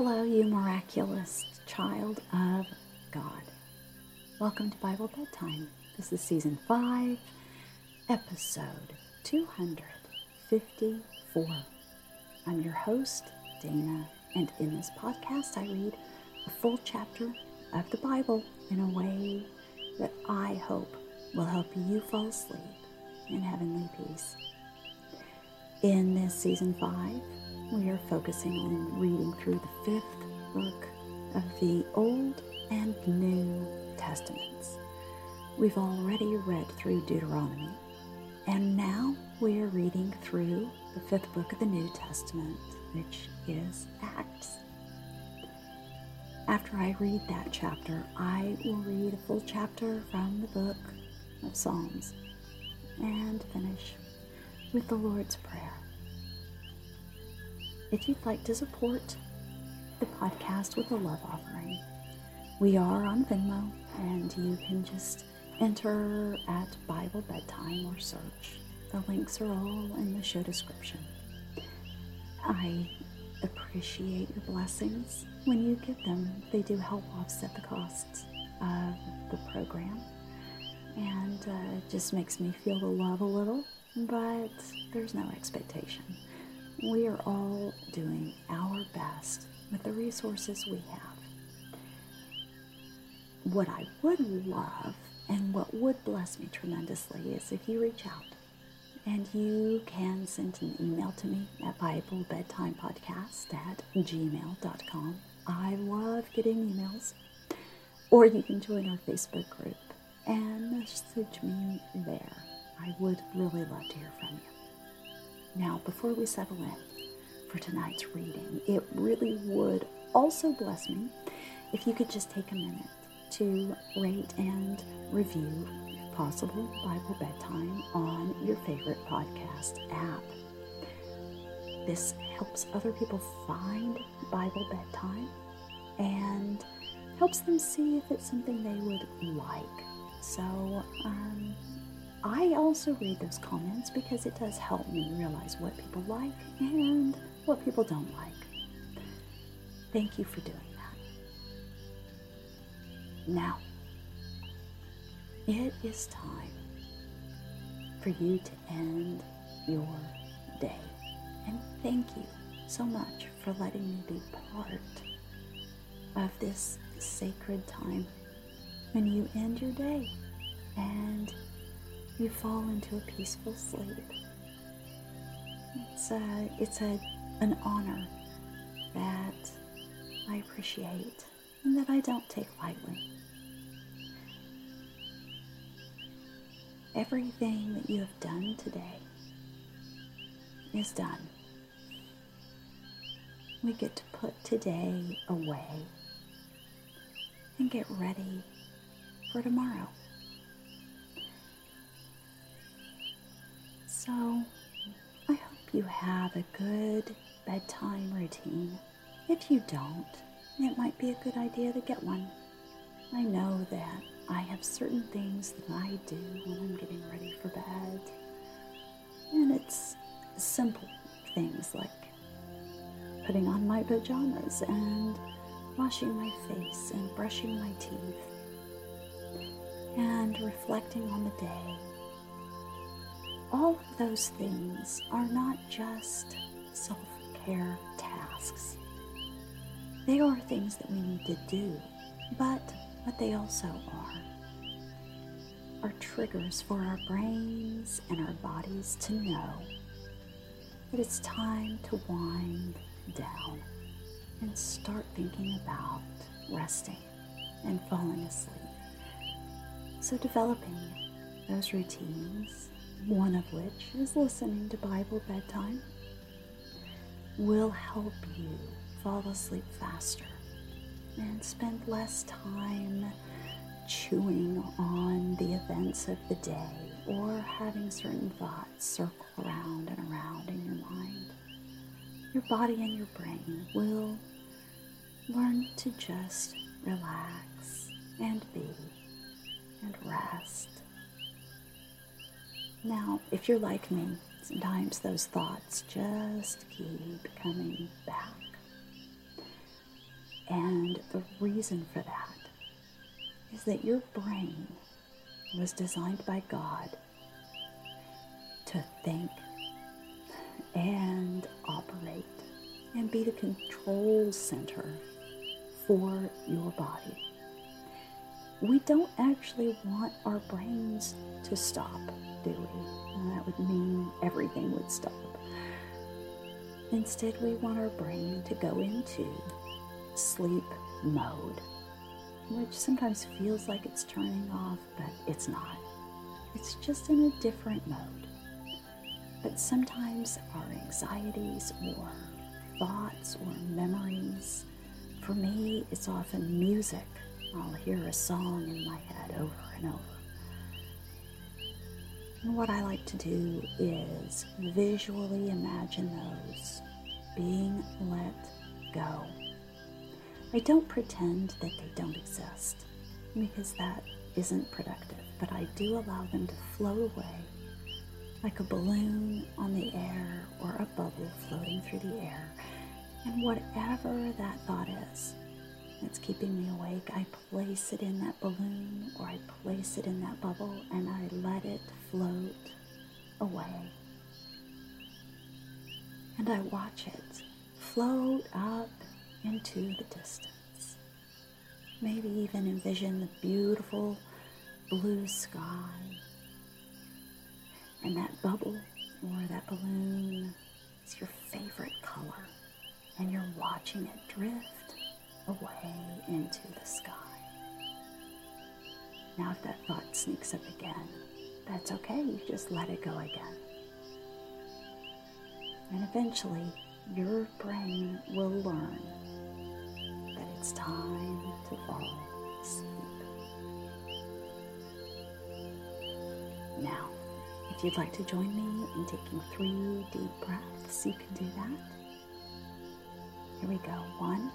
Hello, you miraculous child of God. Welcome to Bible Bedtime. This is season 5, episode 254. I'm your host, Dana, and in this podcast, I read a full chapter of the Bible in a way that I hope will help you fall asleep in heavenly peace. In this season 5, we are focusing on reading through the fifth book of the Old and New Testaments. We've already read through Deuteronomy, and now we are reading through the fifth book of the New Testament, which is Acts. After I read that chapter, I will read a full chapter from the book of Psalms and finish with the Lord's Prayer. If you'd like to support the podcast with a love offering, we are on Venmo and you can just enter at Bible Bedtime or search. The links are all in the show description. I appreciate your blessings when you give them. They do help offset the costs of the program. And uh, it just makes me feel the love a little, but there's no expectation. We are all doing our best with the resources we have. What I would love and what would bless me tremendously is if you reach out and you can send an email to me at BibleBedtimePodcast at gmail.com. I love getting emails. Or you can join our Facebook group and message me there. I would really love to hear from you. Now, before we settle in for tonight's reading, it really would also bless me if you could just take a minute to rate and review, possible, Bible Bedtime on your favorite podcast app. This helps other people find Bible Bedtime and helps them see if it's something they would like. So, um, I also read those comments because it does help me realize what people like and what people don't like. Thank you for doing that. Now, it is time for you to end your day. And thank you so much for letting me be part of this sacred time when you end your day and you fall into a peaceful sleep. It's a, it's a, an honor that I appreciate and that I don't take lightly. Everything that you have done today is done. We get to put today away and get ready for tomorrow. So, I hope you have a good bedtime routine. If you don't, it might be a good idea to get one. I know that I have certain things that I do when I'm getting ready for bed. And it's simple things like putting on my pajamas and washing my face and brushing my teeth and reflecting on the day all of those things are not just self care tasks. They are things that we need to do, but what they also are are triggers for our brains and our bodies to know that it's time to wind down and start thinking about resting and falling asleep. So, developing those routines one of which is listening to Bible bedtime, will help you fall asleep faster and spend less time chewing on the events of the day or having certain thoughts circle around and around in your mind. Your body and your brain will learn to just relax and be and rest now, if you're like me, sometimes those thoughts just keep coming back. And the reason for that is that your brain was designed by God to think and operate and be the control center for your body. We don't actually want our brains to stop, do? And that would mean everything would stop. Instead, we want our brain to go into sleep mode, which sometimes feels like it's turning off, but it's not. It's just in a different mode. But sometimes our anxieties or thoughts or memories, for me, it's often music. I'll hear a song in my head over and over. And what I like to do is visually imagine those being let go. I don't pretend that they don't exist because that isn't productive, but I do allow them to float away like a balloon on the air or a bubble floating through the air. And whatever that thought is that's keeping me awake, I place it in that balloon or I place it in that bubble and I let it float away. And I watch it float up into the distance. Maybe even envision the beautiful blue sky and that bubble or that balloon is your favorite color, and you're watching it drift away into the sky. Now, if that thought sneaks up again, that's okay. You just let it go again. And eventually, your brain will learn that it's time to fall asleep. Now, if you'd like to join me in taking three deep breaths, you can do that. Here we go. One,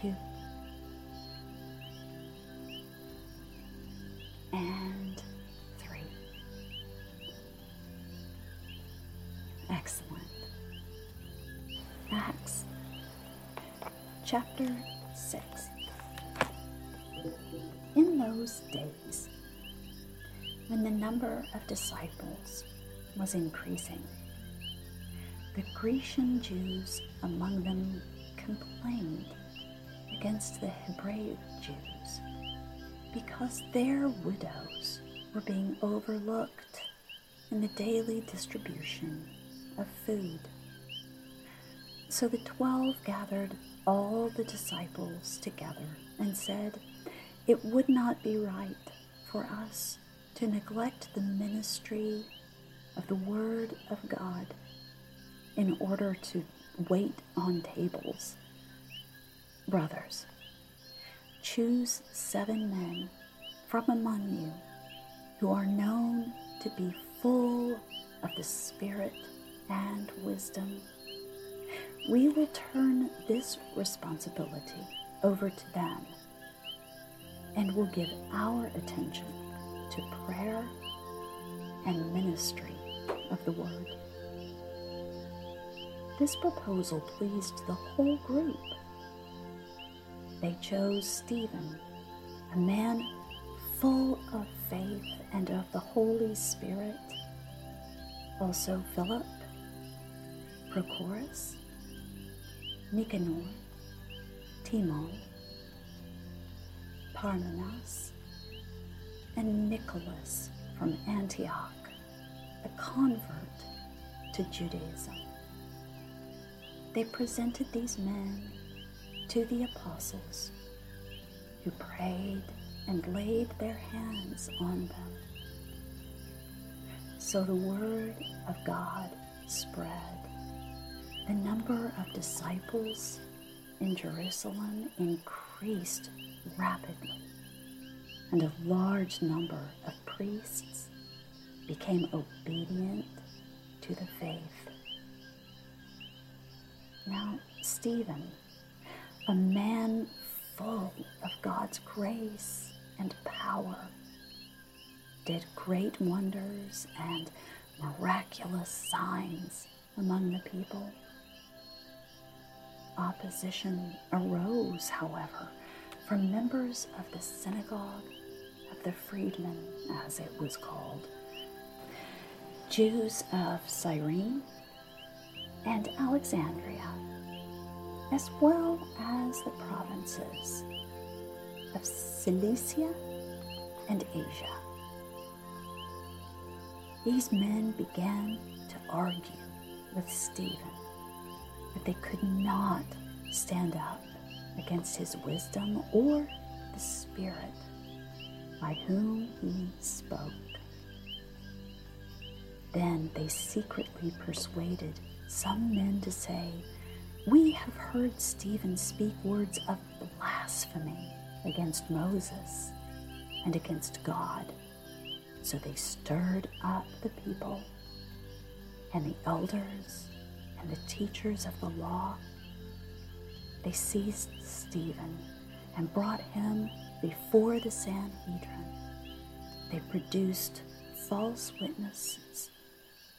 two, and three. Excellent. Acts chapter 6 in those days, when the number of disciples was increasing, the Grecian Jews among them complained against the Hebraic Jews because their widows were being overlooked in the daily distribution of food. So the twelve gathered all the disciples together and said, it would not be right for us to neglect the ministry of the Word of God in order to wait on tables. Brothers, choose seven men from among you who are known to be full of the Spirit and wisdom. We will turn this responsibility over to them and will give our attention to prayer and ministry of the Word. This proposal pleased the whole group. They chose Stephen, a man full of faith and of the Holy Spirit, also Philip, Prochorus, Nicanor, Timon, Parmenas, and Nicholas from Antioch, a convert to Judaism. They presented these men to the apostles, who prayed and laid their hands on them. So the word of God spread. The number of disciples in Jerusalem increased rapidly, and a large number of priests became obedient to the faith. Now, Stephen, a man full of God's grace and power, did great wonders and miraculous signs among the people. Opposition arose, however, from members of the synagogue of the freedmen, as it was called, Jews of Cyrene and Alexandria, as well as the provinces of Cilicia and Asia. These men began to argue with Stephen that they could not stand up against his wisdom or the Spirit by whom he spoke. Then they secretly persuaded some men to say, We have heard Stephen speak words of blasphemy against Moses and against God. So they stirred up the people and the elders and the teachers of the law. They seized Stephen and brought him before the Sanhedrin. They produced false witnesses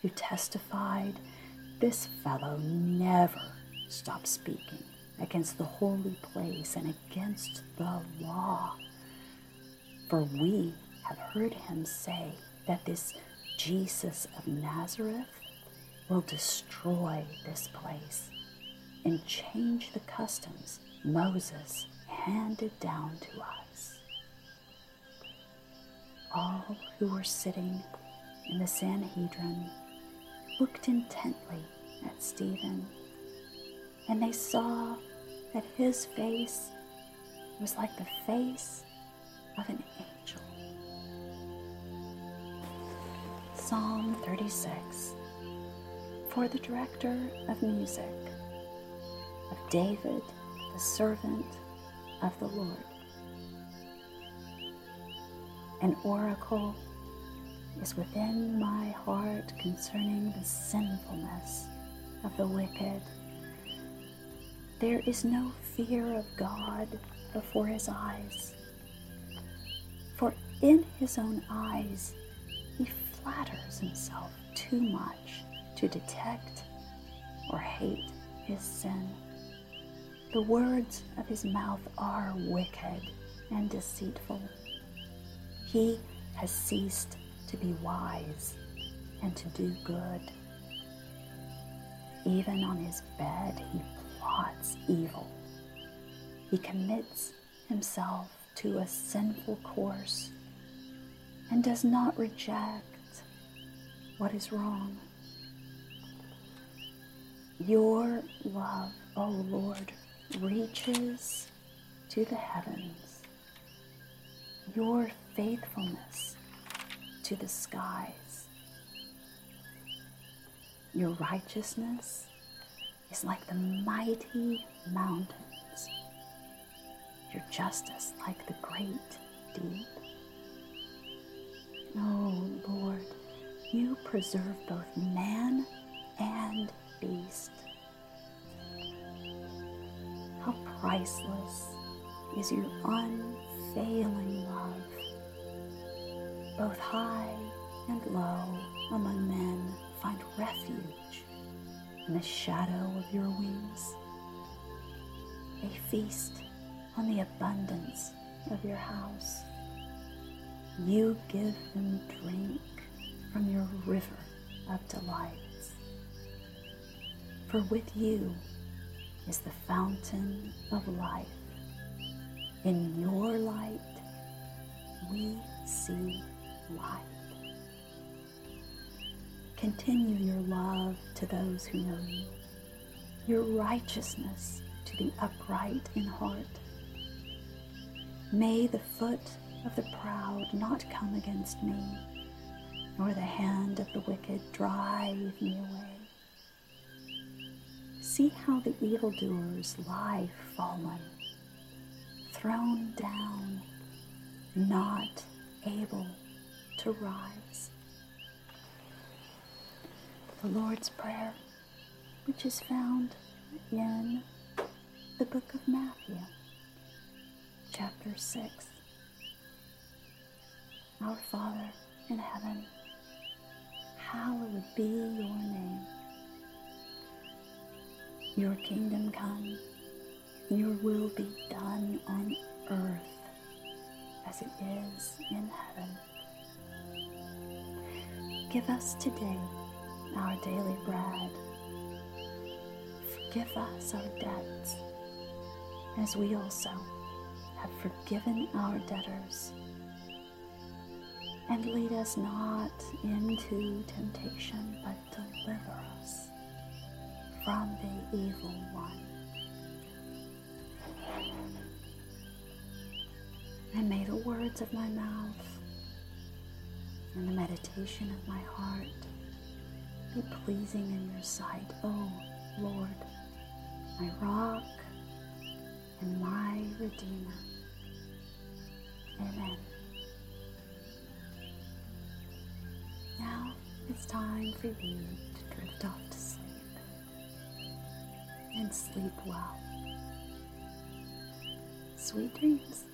who testified this fellow never stopped speaking against the holy place and against the law. For we have heard him say that this Jesus of Nazareth will destroy this place and change the customs Moses handed down to us. All who were sitting in the Sanhedrin looked intently at Stephen, and they saw that his face was like the face of an angel. Psalm 36 For the director of music, of David, the servant of the Lord. An oracle is within my heart concerning the sinfulness of the wicked. There is no fear of God before his eyes. For in his own eyes, he flatters himself too much to detect or hate his sin. The words of his mouth are wicked and deceitful. He has ceased to be wise and to do good. Even on his bed, he plots evil. He commits himself to a sinful course and does not reject what is wrong. Your love, O oh Lord, reaches to the heavens. Your faithfulness to the skies. Your righteousness is like the mighty mountains, your justice like the great deep. Oh Lord, you preserve both man and beast. How priceless is your unfailing love both high and low among men find refuge in the shadow of your wings. They feast on the abundance of your house. You give them drink from your river of delights. For with you is the fountain of life. In your light, we see light. Continue your love to those who know you, your righteousness to the upright in heart. May the foot of the proud not come against me, nor the hand of the wicked drive me away. See how the evildoers lie fallen, thrown down, not able to rise. The Lord's Prayer, which is found in the book of Matthew, chapter 6. Our Father in heaven, hallowed be your name. Your kingdom come, your will be done on earth as it is in heaven. Give us today our daily bread. Forgive us our debts as we also have forgiven our debtors. And lead us not into temptation, but deliver us from the evil one. And may the words of my mouth and the meditation of my heart be pleasing in your sight, O oh, Lord, my rock and my Redeemer. Amen. Now it's time for you to drift off to sleep and sleep well. Sweet dreams.